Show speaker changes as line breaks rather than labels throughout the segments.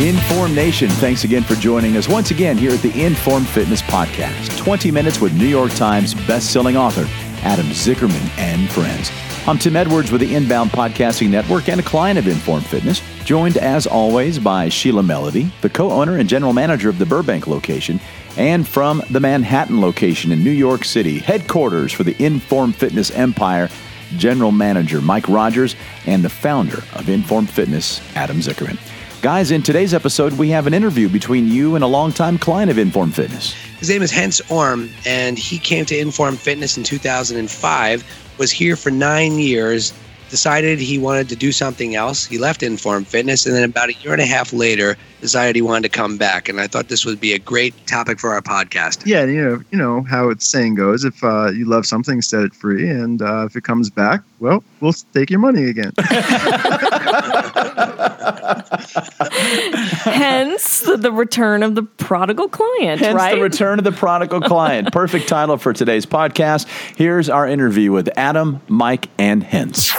Inform Nation, thanks again for joining us once again here at the Inform Fitness Podcast. 20 minutes with New York Times best-selling author Adam Zickerman and friends. I'm Tim Edwards with the Inbound Podcasting Network and a client of Inform Fitness, joined as always by Sheila Melody, the co-owner and general manager of the Burbank location, and from the Manhattan location in New York City, headquarters for the Inform Fitness Empire, general manager Mike Rogers and the founder of Inform Fitness, Adam Zickerman. Guys, in today's episode, we have an interview between you and a longtime client of Inform Fitness.
His name is Hence Orme, and he came to Inform Fitness in 2005, was here for nine years, decided he wanted to do something else. He left Inform Fitness, and then about a year and a half later, decided he wanted to come back. And I thought this would be a great topic for our podcast.
Yeah, you know, you know how it's saying goes: if uh, you love something, set it free, and uh, if it comes back, well, we'll take your money again.
Hence the, the return of the prodigal client,
Hence
right?
the return of the prodigal client. Perfect title for today's podcast. Here's our interview with Adam, Mike, and Hence.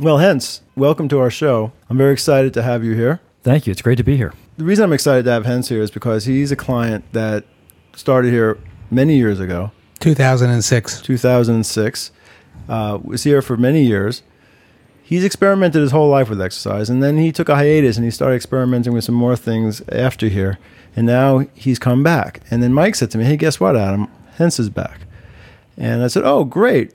Well, Hence, welcome to our show. I'm very excited to have you here.
Thank you. It's great to be here.
The reason I'm excited to have Hence here is because he's a client that started here many years ago,
2006.
2006. Uh, was here for many years. He's experimented his whole life with exercise, and then he took a hiatus and he started experimenting with some more things after here. And now he's come back. And then Mike said to me, "Hey, guess what, Adam? Hence is back." And I said, "Oh, great."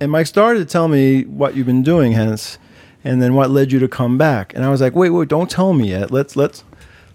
And Mike started to tell me what you've been doing, Hence, and then what led you to come back. And I was like, "Wait, wait, don't tell me yet. Let's let's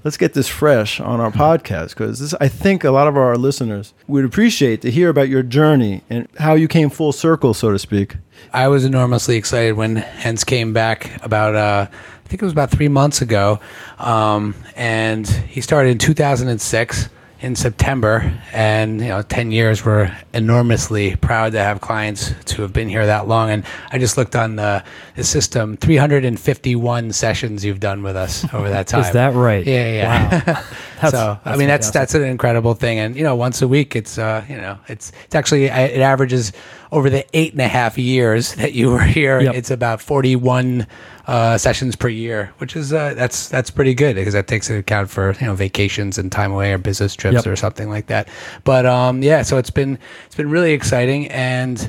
let's get this fresh on our podcast because I think a lot of our listeners would appreciate to hear about your journey and how you came full circle, so to speak."
I was enormously excited when Hence came back about, uh, I think it was about three months ago. Um, and he started in 2006 in September. And, you know, 10 years, we're enormously proud to have clients to have been here that long. And I just looked on the, the system 351 sessions you've done with us over that time.
Is that right?
Yeah, yeah.
That's-
so I mean, that's
fantastic.
that's an incredible thing, and you know, once a week, it's uh, you know, it's it's actually it averages over the eight and a half years that you were here.
Yep.
It's about forty one uh, sessions per year, which is uh, that's that's pretty good because that takes into account for you know vacations and time away or business trips
Yep.
or something like that. But um, yeah, so it's been it's been really exciting, and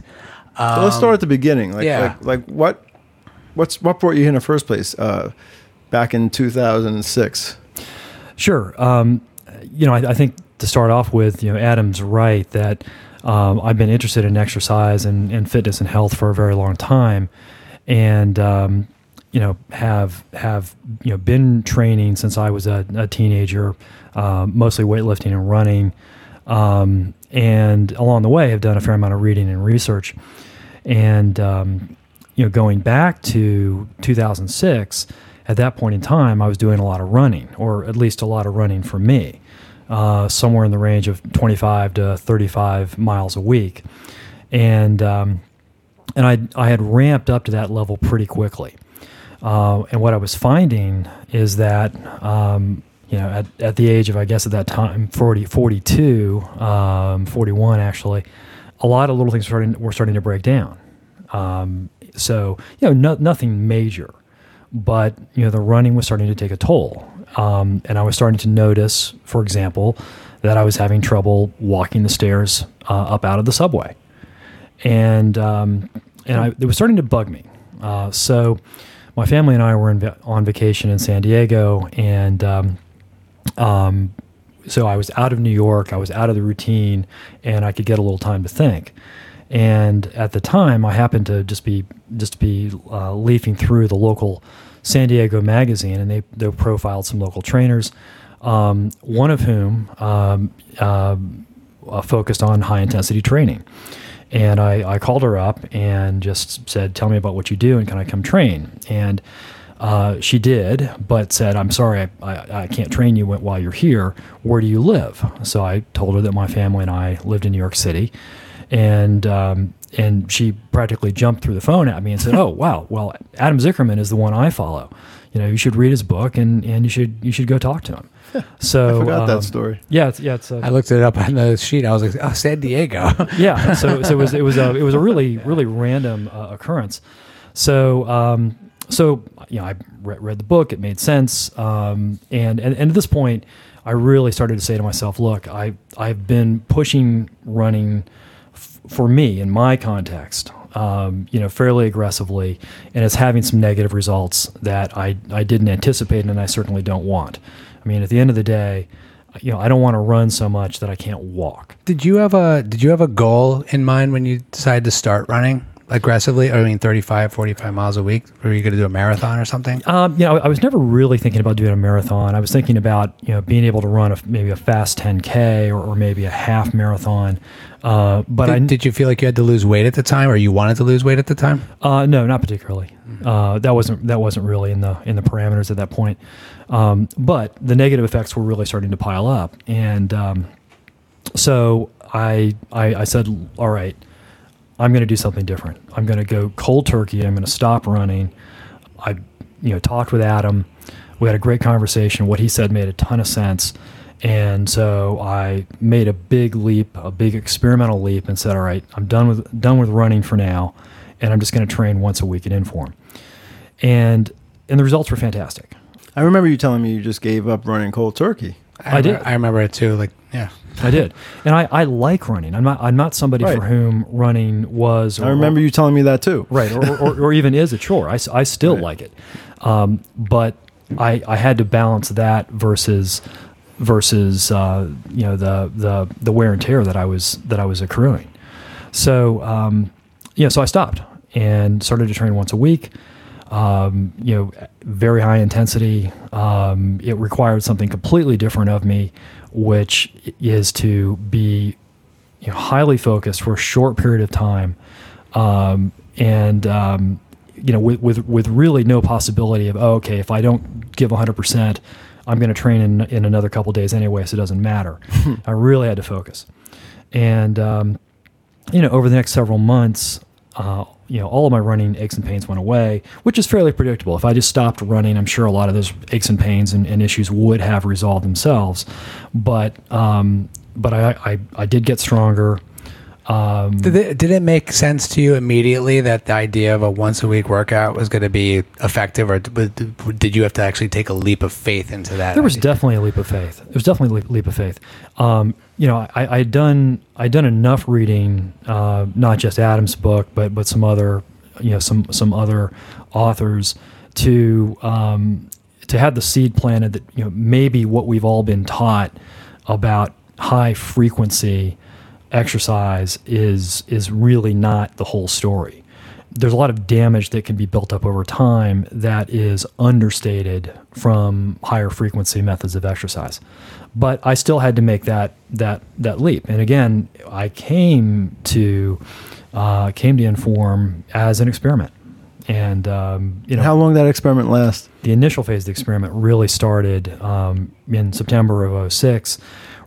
um,
So let's start at the beginning. Like,
yeah.
like, like what, what's what brought you here in the first place? Uh, back in 2006.
Sure. Um, you know, I, I think to start off with, you know, Adam's right that um, I've been interested in exercise and, and fitness and health for a very long time, and um, you know, have have you know been training since I was a, a teenager, uh, mostly weightlifting and running, um, and along the way have done a fair amount of reading and research, and um, you know, going back to 2006 at that point in time, I was doing a lot of running, or at least a lot of running for me, uh, somewhere in the range of 25 to 35 miles a week, and um, and I I had ramped up to that level pretty quickly. Uh, and what I was finding is that um, you know at, at the age of I guess at that time 40, 42, um, 41 actually, a lot of little things were starting were starting to break down. Um, so you know no, nothing major, but you know the running was starting to take a toll, um, and I was starting to notice, for example, that I was having trouble walking the stairs uh, up out of the subway, and um, and I, it was starting to bug me. Uh, so my family and I were in on vacation in San Diego, and um, um, so I was out of New York. I was out of the routine, and I could get a little time to think. And at the time, I happened to just be just be uh, leafing through the local San Diego magazine, and they they profiled some local trainers. Um, one of whom um, uh, focused on high intensity training. And I, I called her up and just said, Tell me about what you do and can I come train? And uh, she did, but said, I'm sorry, I, I, I can't train you while you're here. Where do you live? So I told her that my family and I lived in New York City. And, um, and she practically jumped through the phone at me and said, Oh, wow, well, Adam Zickerman is the one I follow. you know, you should read his book and and you should you should go talk to him. So
I forgot
um,
that story.
Yeah, it's, yeah, it's uh,
I looked it up on the sheet. I was like, oh, San Diego.
yeah. So, so it was it was a it was a really really random uh, occurrence. So um, so you know I re- read the book. It made sense. Um, and, and and at this point, I really started to say to myself, look, I I've been pushing running f- for me in my context. Um, you know, fairly aggressively, and it's having some negative results that I, I didn't anticipate, and I certainly don't want. I mean, at the end of the day, you know, I don't want to run so much that I can't walk.
Did you have a Did you have a goal in mind when you decided to start running aggressively? I mean, 35, 45 miles a week. Were you going to do a marathon or something?
Um, you know, I was never really thinking about doing a marathon. I was thinking about you know being able to run a, maybe a fast 10k or, or maybe a half marathon. Uh, but
did,
I
did you feel like you had to lose weight at the time, or you wanted to lose weight at the time?
Uh, no, not particularly. Uh, that wasn't that wasn't really in the in the parameters at that point. Um, but the negative effects were really starting to pile up, and um, so I, I I said, all right, I'm going to do something different. I'm going to go cold turkey. I'm going to stop running. I you know talked with Adam. We had a great conversation. What he said made a ton of sense. And so I made a big leap, a big experimental leap, and said, "All right, I'm done with done with running for now, and I'm just going to train once a week at Inform." And and the results were fantastic.
I remember you telling me you just gave up running cold turkey.
I did.
remember- I remember it too. Like, yeah.
I did, and I, I like running. I'm not I'm not somebody for whom running was.
I remember you telling me that too.
right, or, or, or even is a chore. I, I still
Right.
like it, um, but I I had to balance that versus versus uh, you know the the the wear and tear that I was that I was accruing. So um, yeah, so I stopped and started to train once a week. Um, you know, very high intensity. Um, it required something completely different of me, which is to be you know, highly focused for a short period of time, um, and um, you know, with, with with really no possibility of oh, okay, if I don't give 100 percent, I'm going to train in in another couple days anyway, so it doesn't matter. I really had to focus, and um, you know, over the next several months, uh, you know, all of my running aches and pains went away, which is fairly predictable. If I just stopped running, I'm sure a lot of those aches and pains and, and issues would have resolved themselves. But um, but I, I I did get stronger. Um,
Did it, did it make sense to you immediately that the idea of a once a week workout was going to be effective, or did you have to actually take a leap of faith into that?
There was
idea?
definitely a leap of faith. There was definitely a leap, leap of faith. Um, you know, I, I'd done I'd done enough reading, uh, not just Adam's book, but but some other, you know, some some other authors to um, to have the seed planted that you know maybe what we've all been taught about high frequency exercise is is really not the whole story there's a lot of damage that can be built up over time that is understated from higher frequency methods of exercise. But I still had to make that that that leap. And again, I came to uh, came to Inform as an experiment. And um, you know,
How long did that experiment last?
the initial phase of the experiment really started um, in September of 06,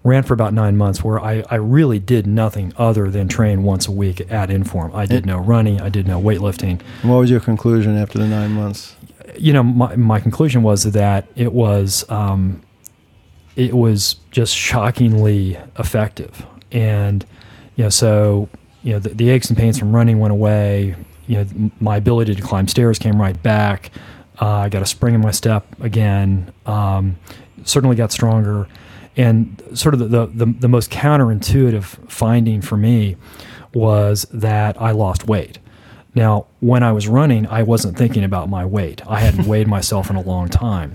ran for about nine months, where I, I really did nothing other than train once a week at Inform. I did no running, I did no weightlifting.
And what was your conclusion after the nine months?
You know, my, my conclusion was that it was um, it was just shockingly effective, and you know, so you know, the, the aches and pains from running went away. You know, my ability to climb stairs came right back. Uh, I got a spring in my step again. Um, certainly got stronger, and sort of the, the the most counterintuitive finding for me was that I lost weight. Now, when I was running, I wasn't thinking about my weight. I hadn't weighed myself in a long time.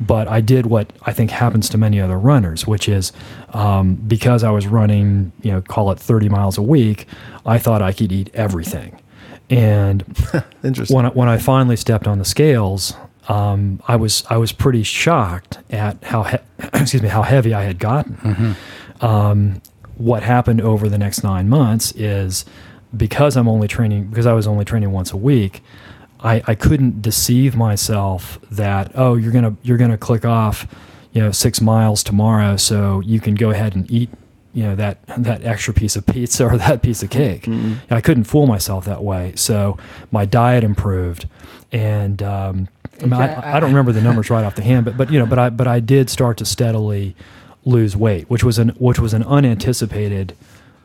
But I did what I think happens to many other runners, which is um, because I was running, you know, call it 30 miles a week, I thought I could eat everything. And
Interesting.
when I, when I finally stepped on the scales, um, I was I was pretty shocked at how he- excuse me how heavy I had gotten. Um, what happened over the next nine months is because I'm only training because I was only training once a week. I, I couldn't deceive myself that oh you're gonna you're gonna click off you know six miles tomorrow so you can go ahead and eat you know that that extra piece of pizza or that piece of cake. I couldn't fool myself that way. So my diet improved, and um, I, mean, I, I don't remember the numbers right off the hand, but but you know, but I but I did start to steadily lose weight, which was an which was an unanticipated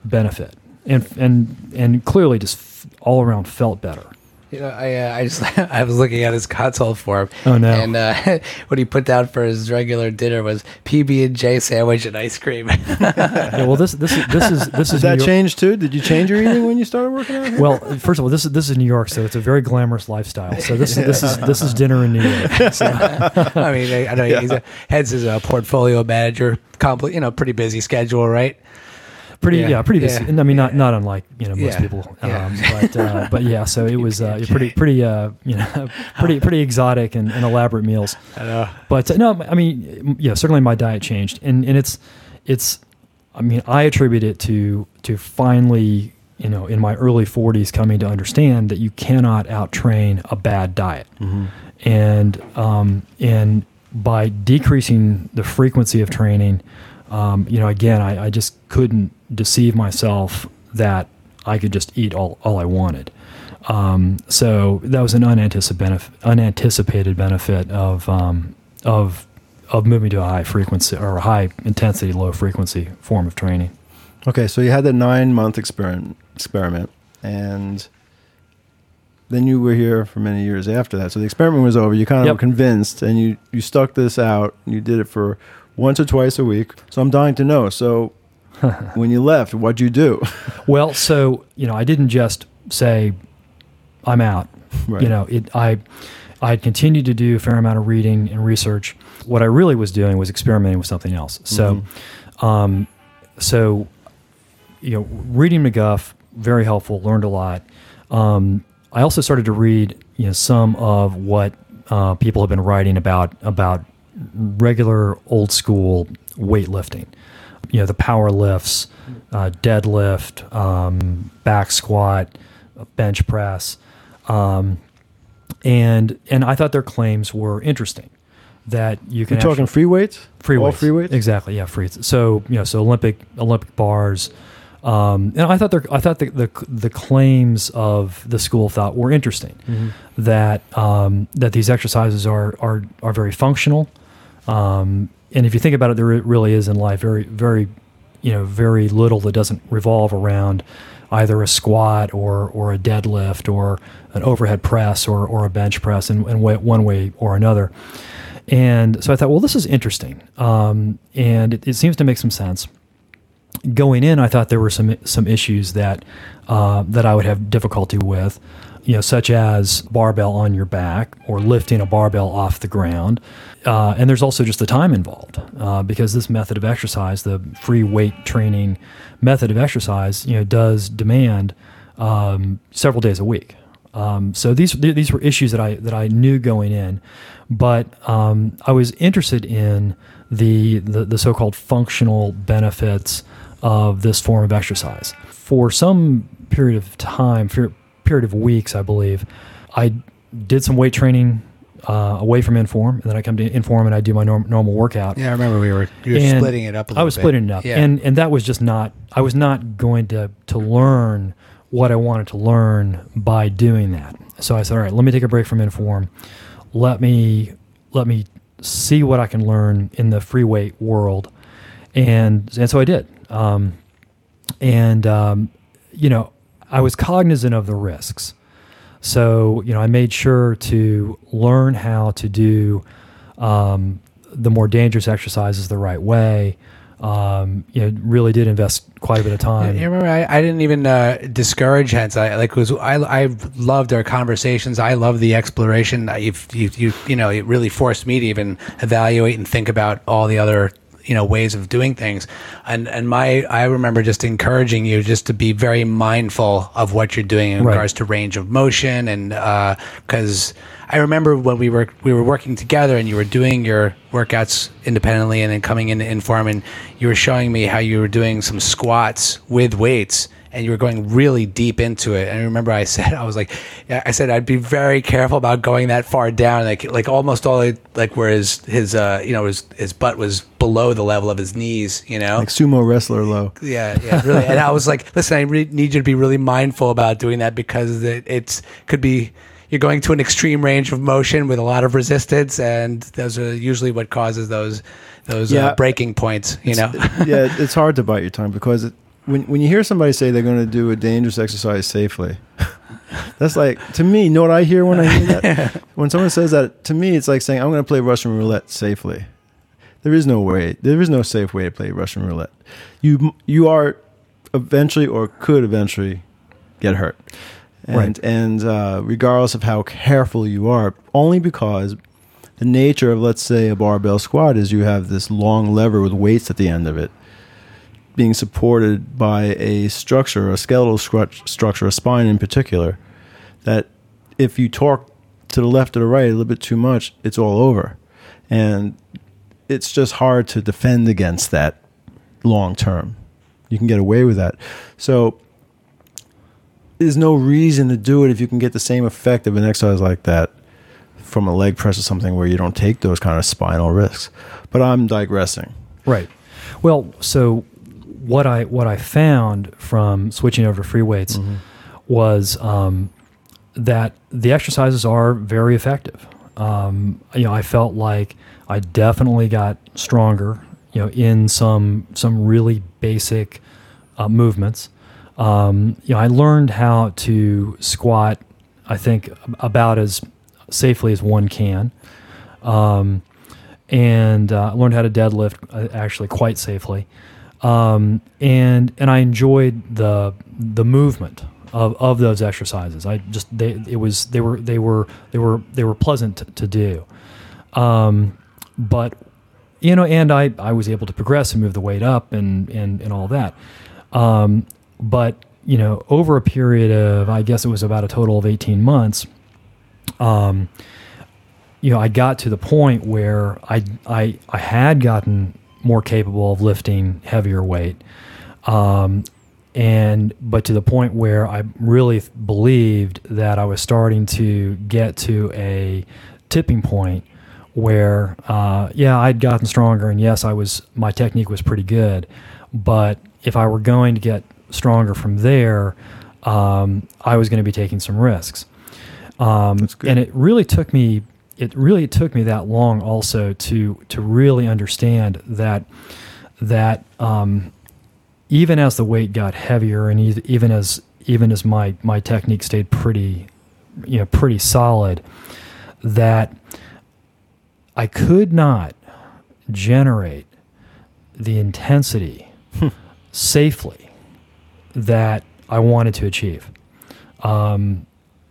benefit, and and and clearly just all around felt better.
You know, I uh, I just I was looking at his console form.
Oh, no.
And uh, what he put down for his regular dinner was PB and J sandwich and ice cream.
Yeah, well, this this is this is this
Did
is
that
New York-
change too? Did you change your eating when you started working out? here?
Well, first of all, this is this is New York, so it's a very glamorous lifestyle. So this is this is this is dinner in New York. So,
I mean, I, I know he's a, heads is a portfolio manager, compl- you know, pretty busy schedule, right?
Pretty
Yeah,
yeah, pretty
yeah,
And I mean, not not unlike you know most people. Um, but uh, but yeah, so it was uh, pretty pretty uh, you know pretty pretty exotic and, and elaborate meals.
I know.
But uh, no, I mean, yeah, certainly my diet changed, and and it's it's, I mean, I attribute it to to finally, you know, in my early 40s, coming to understand that you cannot out train a bad diet, and um, and by decreasing the frequency of training, um, you know, again, I, I just couldn't deceive myself that I could just eat all, all I wanted. Um, so that was an unanticipated benefit, unanticipated benefit of um, of of moving to a high frequency or a high intensity, low frequency form of training.
Okay, so you had the nine month experiment, experiment, and then you were here for many years after that. So the experiment was over. You kind of
Yep.
were convinced, and you you stuck this out. And you did it for once or twice a week. So I'm dying to know. So when you left, what'd you do?
Well, so you know, I didn't just say I'm out.
Right.
You know, it I I had continued to do a fair amount of reading and research. What I really was doing was experimenting with something else. So, um, so you know, reading McGuff very helpful. Learned a lot. Um, I also started to read you know some of what uh, people have been writing about about regular old school weightlifting. You know, the power lifts, uh, deadlift, um, back squat, bench press, um, and and I thought their claims were interesting. That you can
You're talking free weights,
free
All
weights.
free weights.
Exactly. Yeah, free. So you know, so Olympic Olympic bars. Um, and I thought they're- I thought the, the the claims of the school of thought were interesting. That um, that these exercises are are are very functional. Um, and if you think about it, there really is in life very very you know very little that doesn't revolve around either a squat or or a deadlift or an overhead press or or a bench press in, in way, one way or another. And so I thought, well, this is interesting, um, and it, it seems to make some sense. Going in, I thought there were some some issues that uh, that I would have difficulty with, you know, such as barbell on your back or lifting a barbell off the ground. Uh, and there's also just the time involved uh, because this method of exercise, the free weight training method of exercise, you know, does demand um, several days a week. Um, so these these were issues that I that I knew going in, but um, I was interested in the, the the so-called functional benefits of this form of exercise. For some period of time, for period of weeks, I believe, I did some weight training uh, away from Inform, and then I come to Inform and I do my norm, normal workout.
Yeah, I remember we were were splitting it up.
I was
bit.
splitting it up,
Yeah.
and and that was just not. I was not going to to learn what I wanted to learn by doing that. So I said, all right, let me take a break from Inform. Let me let me see what I can learn in the free weight world, and and so I did. Um, and um, you know, I was cognizant of the risks. So, you know, I made sure to learn how to do um, the more dangerous exercises the right way. Um, you know, really did invest quite a bit of time.
You remember, I, I didn't even uh, discourage hence. I like was I I loved our conversations. I love the exploration. I- you, you you know, it really forced me to even evaluate and think about all the other you know ways of doing things. And and my I remember just encouraging you just to be very mindful of what you're doing in
Right.
regards to range of motion and uh, because I remember when we were we were working together and you were doing your workouts independently and then coming into Inform and you were showing me how you were doing some squats with weights and you were going really deep into it. And I remember I said I was like I said I'd be very careful about going that far down like like almost all the- like where his his uh you know his his butt was below the level of his knees, you know.
Like sumo wrestler low.
Yeah, yeah, really. and I was like, listen, I re- need you to be really mindful about doing that because it it's could be, you're going to an extreme range of motion with a lot of resistance, and those are usually what causes those those
Yeah.
uh, breaking points. You know,
yeah, it's hard to bite your tongue because it, when when you hear somebody say they're going to do a dangerous exercise safely, that's like to me. You know what I hear when I hear that? when someone says that to me, it's like saying I'm going to play Russian roulette safely. There is no way. There is no safe way to play Russian roulette. You you are eventually or could eventually get hurt, and
Right.
and uh, regardless of how careful you are, only because the nature of let's say a barbell squat is you have this long lever with weights at the end of it being supported by a structure, a skeletal scru- structure, a spine in particular, that if you torque to the left or the right a little bit too much, it's all over. And it's just hard to defend against that long term. You can get away with that. So there's no reason to do it if you can get the same effect of an exercise like that from a leg press or something where you don't take those kind of spinal risks. But I'm digressing.
Right. Well, so what I what I found from switching over to free weights was um, that the exercises are very effective. Um, you know, I felt like I definitely got stronger. You know, in some some really basic uh, movements. Um, you know, I learned how to squat. I think about as safely as one can. Um, and uh, learned how to deadlift uh, actually quite safely. Um, and and I enjoyed the the movement of, of those exercises. I just they it was they were they were they were they were pleasant to, to do. Um, but you know, and I, I was able to progress and move the weight up and and, and all that. Um, but you know, over a period of I guess it was about a total of eighteen months. Um, you know, I got to the point where I I I had gotten more capable of lifting heavier weight, um, and but to the point where I really believed that I was starting to get to a tipping point where uh, yeah I'd gotten stronger and yes I was my technique was pretty good, but if I were going to get stronger from there, um, I was going to be taking some risks. Um, and it really took me it really took me that long also to to really understand that that um, even as the weight got heavier and even as even as my my technique stayed pretty you know pretty solid that I could not generate the intensity safely that I wanted to achieve. Um,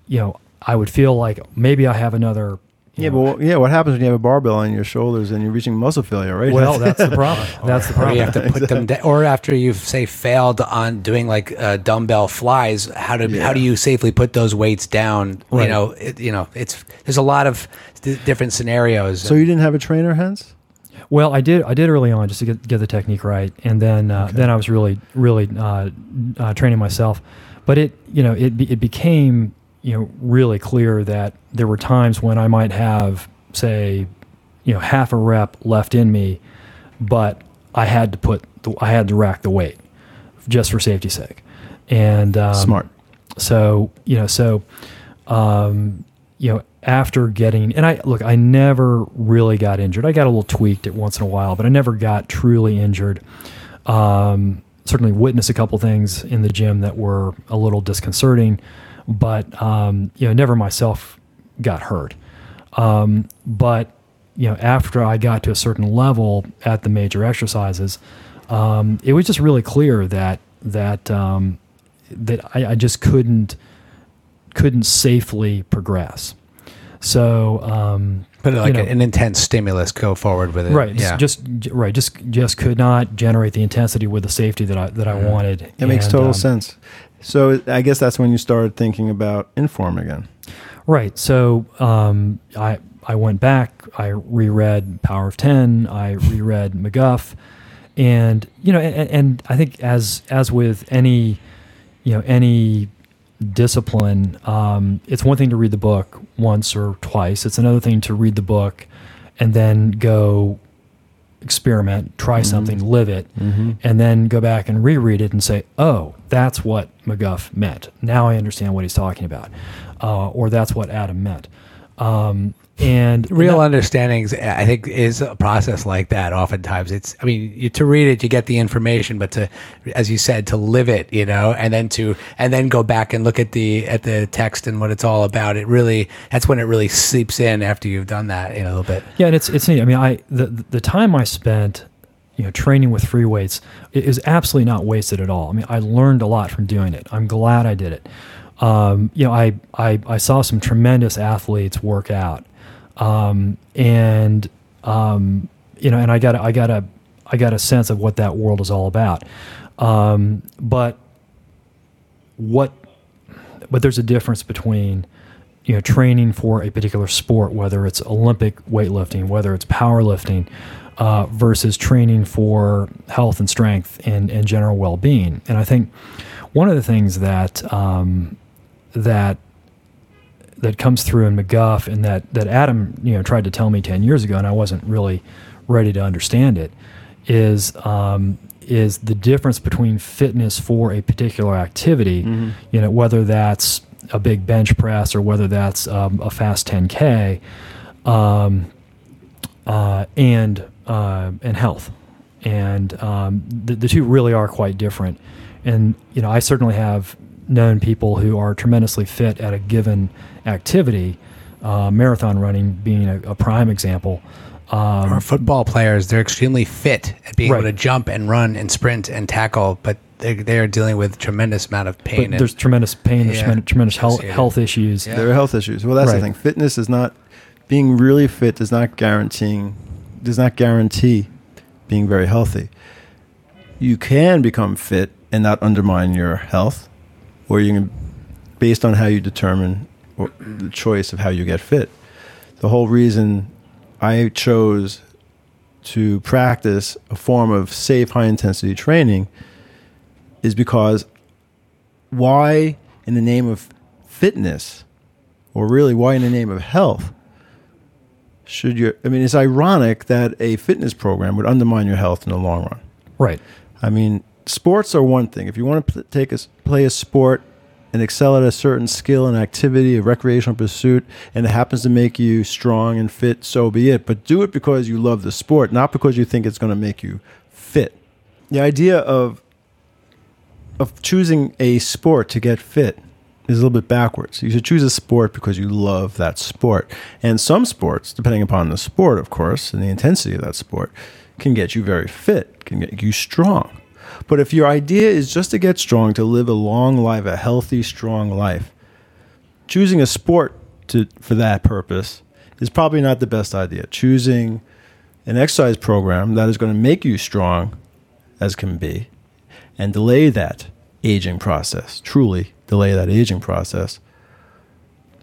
you know, I would feel like maybe I have another. You
Yeah,
know,
but what- yeah, what happens when you have a barbell on your shoulders and you're reaching muscle failure, right?
well, that's the problem. That's the
or
problem.
you have to put them down, or after you've say failed on doing like uh, dumbbell flies, how do
Yeah.
how do you safely put those weights down? You know, it, you know, it's there's a lot of d- different scenarios.
so you didn't have a trainer, hence?
Well, I did. I did early on just to get, get the technique right, and then uh, then I was really really uh, uh, training myself. But it you know it be, it became you know really clear that there were times when I might have say you know half a rep left in me, but I had to put the, I had to rack the weight just for safety's sake, and um,
Smart.
so you know so um, you know after getting and i look i never really got injured. I got a little tweaked at once in a while but i never got truly injured. Um, certainly witnessed a couple things in the gym that were a little disconcerting but um, you know never myself got hurt um, but you know after i got to a certain level at the major exercises um, it was just really clear that that um, that I, I just couldn't couldn't safely progress. So um,
Put like
you know,
an intense stimulus. Go forward with it.
right,
Yeah.
just, just right, just just could not generate the intensity with the safety that I that I wanted.
That makes total
um,
sense. So I guess that's when you started thinking about inform again.
Right. So um, I I went back. I reread Power of Ten. I reread McGuff, and you know, and, and I think as as with any you know any discipline, um, it's one thing to read the book once or twice. It's another thing to read the book and then go experiment, try something, live it, and then go back and reread it and say, "Oh, that's what McGuff meant. Now I understand what he's talking about." uh, or that's what Adam meant. Um, and
real understandings i think is a process like that oftentimes it's i mean you, to read it you get the information but to as you said to live it you know and then to and then go back and look at the at the text and what it's all about it really that's when it really seeps in after you've done that in a little bit
Yeah, and it's it's neat. I mean, I the the time I spent, you know, training with free weights is absolutely not wasted at all. I mean, I learned a lot from doing it. I'm glad I did it. Um, you know, I, I I saw some tremendous athletes work out, um, and um, you know, and I got I got a I got a sense of what that world is all about. Um, but what but there's a difference between you know training for a particular sport, whether it's Olympic weightlifting, whether it's powerlifting, uh, versus training for health and strength and, and general well-being. And I think one of the things that um, that that comes through in McGuff and that that Adam you know tried to tell me ten years ago, and I wasn't really ready to understand it, is um, is the difference between fitness for a particular activity, you know, whether that's a big bench press or whether that's um, a fast 10k, um, uh, and uh, and health, and um, the, the two really are quite different. And you know, I certainly have known people who are tremendously fit at a given activity, uh, marathon running being a, a prime example. Um,
or football players they're extremely fit at being able to jump and run and sprint and tackle but they, they are dealing with tremendous amount of pain
but there's tremendous pain, there's
Yeah,
tremendous, tremendous health, health issues.
Yeah.
There are health issues. Well, that's the thing. Fitness is not being really fit does not guaranteeing does not guarantee being very healthy. You can become fit and not undermine your health, or you can, based on how you determine or the choice of how you get fit. The whole reason I chose to practice a form of safe, high intensity training is because why, in the name of fitness, or really why in the name of health should you i mean it's ironic that a fitness program would undermine your health in the long run
Right.
i mean sports are one thing if you want to take a play a sport and excel at a certain skill and activity a recreational pursuit and it happens to make you strong and fit so be it but do it because you love the sport not because you think it's going to make you fit the idea of of choosing a sport to get fit is a little bit backwards. You should choose a sport because you love that sport. And some sports, depending upon the sport, of course, and the intensity of that sport, can get you very fit, can get you strong. But if your idea is just to get strong, to live a long life, a healthy, strong life, choosing a sport to, for that purpose is probably not the best idea. Choosing an exercise program that is going to make you strong as can be and delay that aging process, truly delay that aging process,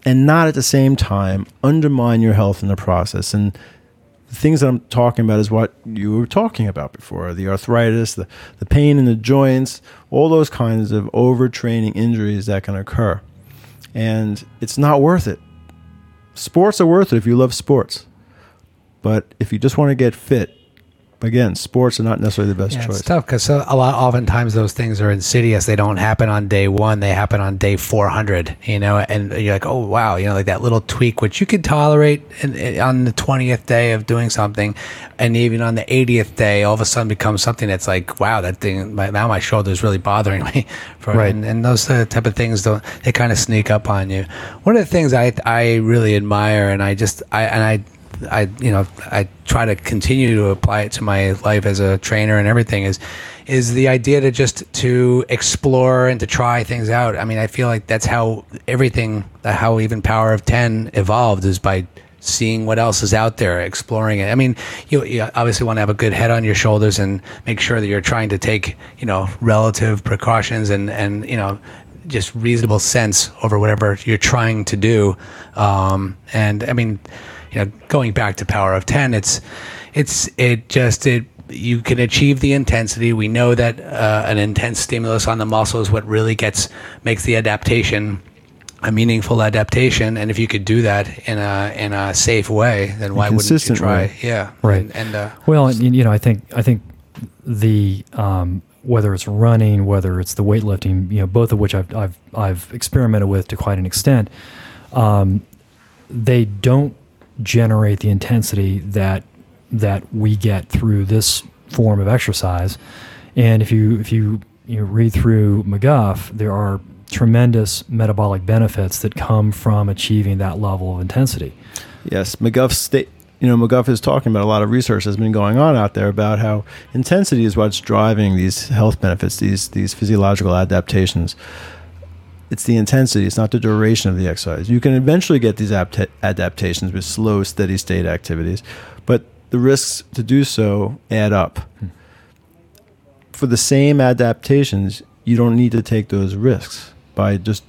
and not at the same time undermine your health in the process. And the things that I'm talking about is what you were talking about before the arthritis, the, the pain in the joints, all those kinds of overtraining injuries that can occur. And it's not worth it. Sports are worth it if you love sports. But if you just want to get fit, again, sports are not necessarily the best
Yeah,
choice.
it's tough because a lot, oftentimes those things are insidious. They don't happen on day one; they happen on day four hundred. You know, and you're like, oh wow, you know, like that little tweak which you could tolerate in, in- on the twentieth day of doing something, and even on the eightieth day, all of a sudden becomes something that's like, wow, that thing. My, now my shoulder is really bothering me. For,
Right.
And, and those type of things don't they kind of sneak up on you. One of the things I I really admire, and I just I and I. I you know I try to continue to apply it to my life as a trainer and everything is is the idea to just to explore and to try things out. I mean, I feel like that's how everything how even Power of 10 evolved is by seeing what else is out there, exploring it. I mean, you, you obviously want to have a good head on your shoulders and make sure that you're trying to take, you know, relative precautions and and you know, just reasonable sense over whatever you're trying to do. Um, and I mean, you know, going back to Power of Ten, it's it's it just it you can achieve the intensity. We know that uh, an intense stimulus on the muscle is what really gets makes the adaptation a meaningful adaptation. And if you could do that in a in a safe way, then why wouldn't you try?
way.
Yeah,
Right.
And, and uh,
Well, and, you know, I think I think the um, whether it's running, whether it's the weightlifting, you know, both of which I've I've I've experimented with to quite an extent. um, they don't generate the intensity that that we get through this form of exercise. And if you if you you know, read through McGuff, there are tremendous metabolic benefits that come from achieving that level of intensity.
Yes, McGuff state. You know, McGuff is talking about a lot of research that's been going on out there about how intensity is what's driving these health benefits, these these physiological adaptations. It's the intensity; it's not the duration of the exercise. You can eventually get these apt- adaptations with slow, steady state activities, but the risks to do so add up. For the same adaptations, you don't need to take those risks by just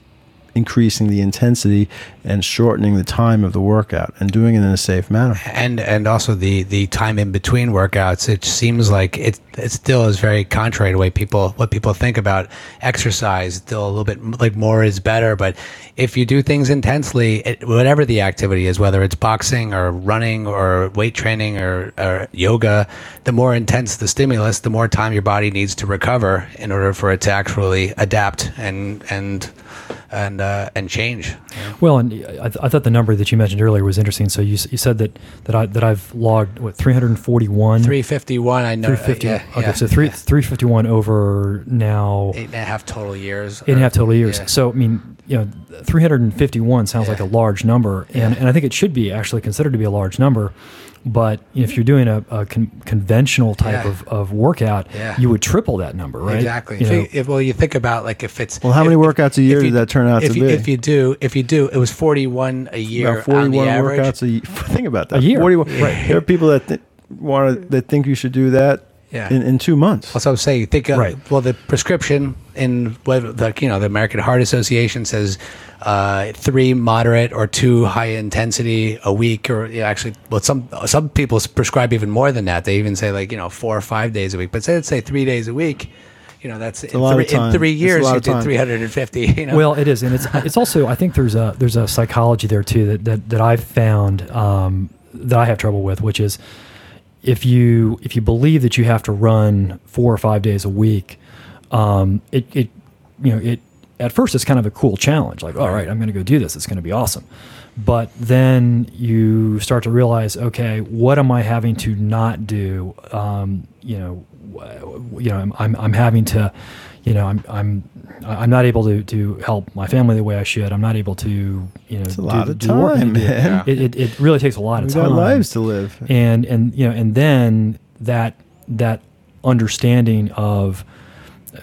increasing the intensity and shortening the time of the workout and doing it in a safe manner.
and and also the the time in between workouts it seems like it it still is very contrary to way people what people think about exercise still a little bit like more is better but if you do things intensely it, whatever the activity is whether it's boxing or running or weight training or, or yoga the more intense the stimulus the more time your body needs to recover in order for it to actually adapt and and and uh, and change.
Well, and I, th- I thought the number that you mentioned earlier was interesting. So you, s- you said that that I that I've logged what 341
351 i know. uh, yeah,
okay
yeah,
so three,
yeah.
351 over now.
Eight and a half total years
eight and a half total years. so i mean you know 351 sounds like a large number. And, and i think it should be actually considered to be a large number but if mm-hmm. you're doing a, a con- conventional type
Yeah.
of, of workout
Yeah.
you would triple that number right
Exactly.
You
If
know,
you- if, well, you think about like if it's
Well, how many workouts a year
you-
did that turn out
if
to
you,
be?
If you do, if you do, it was forty-one a year
About 41
on the average.
workouts a year. Think about that.
A year.
41. Right. There are people that th- want to, that think you should do that
Yeah.
in, in two months.
Also, say think uh,
Right.
well the prescription in what the you know the American Heart Association says uh, three moderate or two high intensity a week or yeah, actually well some some people prescribe even more than that. They even say like you know four or five days a week, but say let's say three days a week. You know that's in,
a lot of
three, in
time.
three
It's a
years
lot
you
of
did
time.
350. You know,
Well, it is, and it's it's also I think there's a there's a psychology there too that that, that I've found um, that I have trouble with, which is if you if you believe that you have to run four or five days a week, um, it it you know it at first it's kind of a cool challenge, like all right, I'm going to go do this, it's going to be awesome, but then you start to realize, okay, what am I having to not do? Um, you know, you know, I'm, I'm I'm having to, you know, I'm I'm I'm not able to, to help my family the way I should. I'm not able to, you know,
It's a
do
lot
the-
of
do I
time,
need to do.
man.
It, it, it really takes a lot of
We've
time
lives to live.
and and you know and then that that understanding of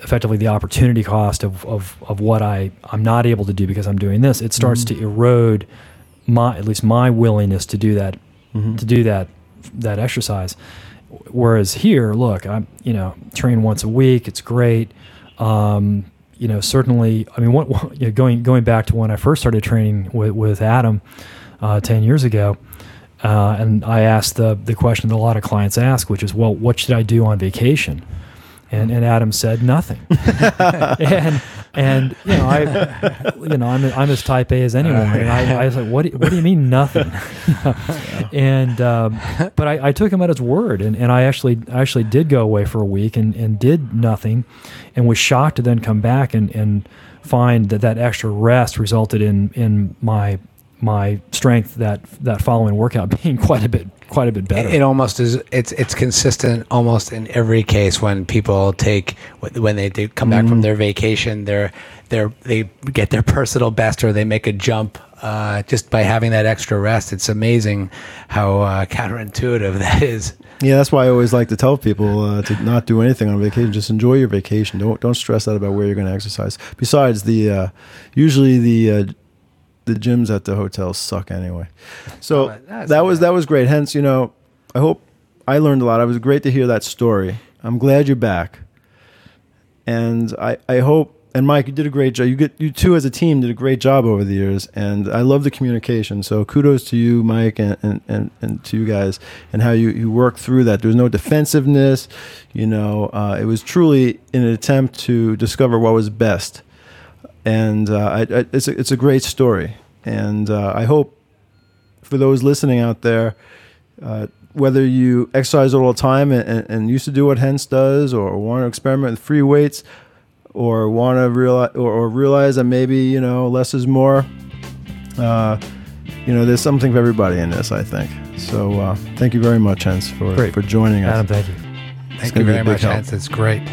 effectively the opportunity cost of, of, of what I, I'm not able to do because I'm doing this, it starts
Mm-hmm.
to erode my at least my willingness to do that
Mm-hmm.
to do that that exercise. Whereas here, look, I'm you know train once a week. It's great. Um, you know, certainly. I mean, what, you know, going going back to when I first started training with, with Adam uh, ten years ago, uh, and I asked the the question that a lot of clients ask, which is, well, what should I do on vacation? And and Adam said nothing. and and you know I you know I'm I'm as type A as anyone. And I, I was like, what do, what do you mean nothing? and um, but I, I took him at his word, and, and I actually I actually did go away for a week and, and did nothing, and was shocked to then come back and, and find that that extra rest resulted in in my my strength that that following workout being quite a bit quite a bit better.
It almost is. It's it's consistent almost in every case when people take when they do come back from their vacation. They're they're they get their personal best or they make a jump uh, just by having that extra rest. It's amazing how uh, counterintuitive that is.
Yeah, that's why I always like to tell people uh, to not do anything on vacation. Just enjoy your vacation. Don't don't stress out about where you're going to exercise. Besides, the uh, usually the uh, the gyms at the hotels suck anyway. So
Oh,
that was that was great. Hence, you know, I hope I learned a lot. It was great to hear that story. I'm glad you're back, and I I hope. And Mike, you did a great job. You get you two as a team did a great job over the years, and I love the communication. So kudos to you, Mike, and and, and, and to you guys, and how you you worked through that. There was no defensiveness, you know. Uh, it was truly an attempt to discover what was best, and uh, I, I, it's a, it's a great story. And uh, I hope for those listening out there, uh, whether you exercise all the time and, and, and used to do what Hence does, or want to experiment with free weights, or want to realize or, or realize that maybe you know less is more. Uh, you know, there's something for everybody in this, I think. So uh, thank you very much, Hence, for,
Great.
for joining us.
Adam, thank you.
Thank you very much,
help.
Hans. It's great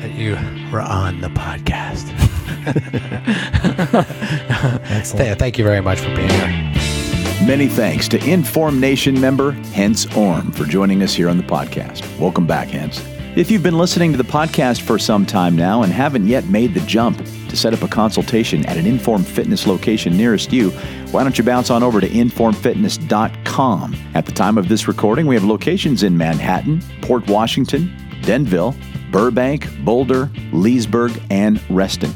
that you were on the podcast.
Excellent.
Thank you very much for being here.
Many thanks to Inform Nation member Hence Orme for joining us here on the podcast. Welcome back, Hence. If you've been listening to the podcast for some time now and haven't yet made the jump to set up a consultation at an Inform Fitness location nearest you, why don't you bounce on over to informfitness.com? At the time of this recording, we have locations in Manhattan, Port Washington, Denville, Burbank, Boulder, Leesburg, and Reston.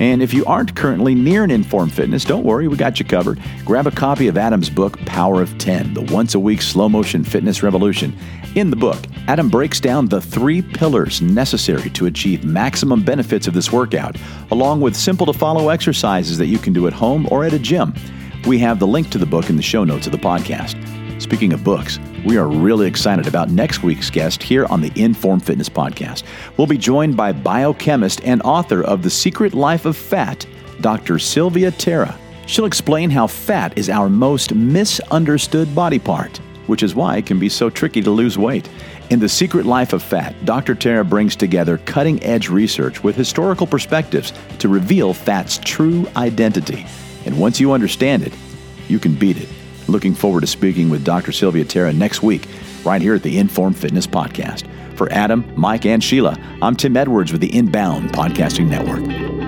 And if you aren't currently near an Inform Fitness, don't worry, we got you covered. Grab a copy of Adam's book, Power of 10, the once a week slow motion fitness revolution. In the book, Adam breaks down the three pillars necessary to achieve maximum benefits of this workout, along with simple to follow exercises that you can do at home or at a gym. We have the link to the book in the show notes of the podcast. Speaking of books, we are really excited about next week's guest here on the Inform Fitness Podcast. We'll be joined by biochemist and author of The Secret Life of Fat, Dr. Sylvia Tara. She'll explain how fat is our most misunderstood body part, which is why it can be so tricky to lose weight. In The Secret Life of Fat, Dr. Tara brings together cutting edge research with historical perspectives to reveal fat's true identity. And once you understand it, you can beat it. Looking forward to speaking with Dr. Sylvia Tara next week, right here at the Inform Fitness Podcast. For Adam, Mike, and Sheila, I'm Tim Edwards with the Inbound Podcasting Network.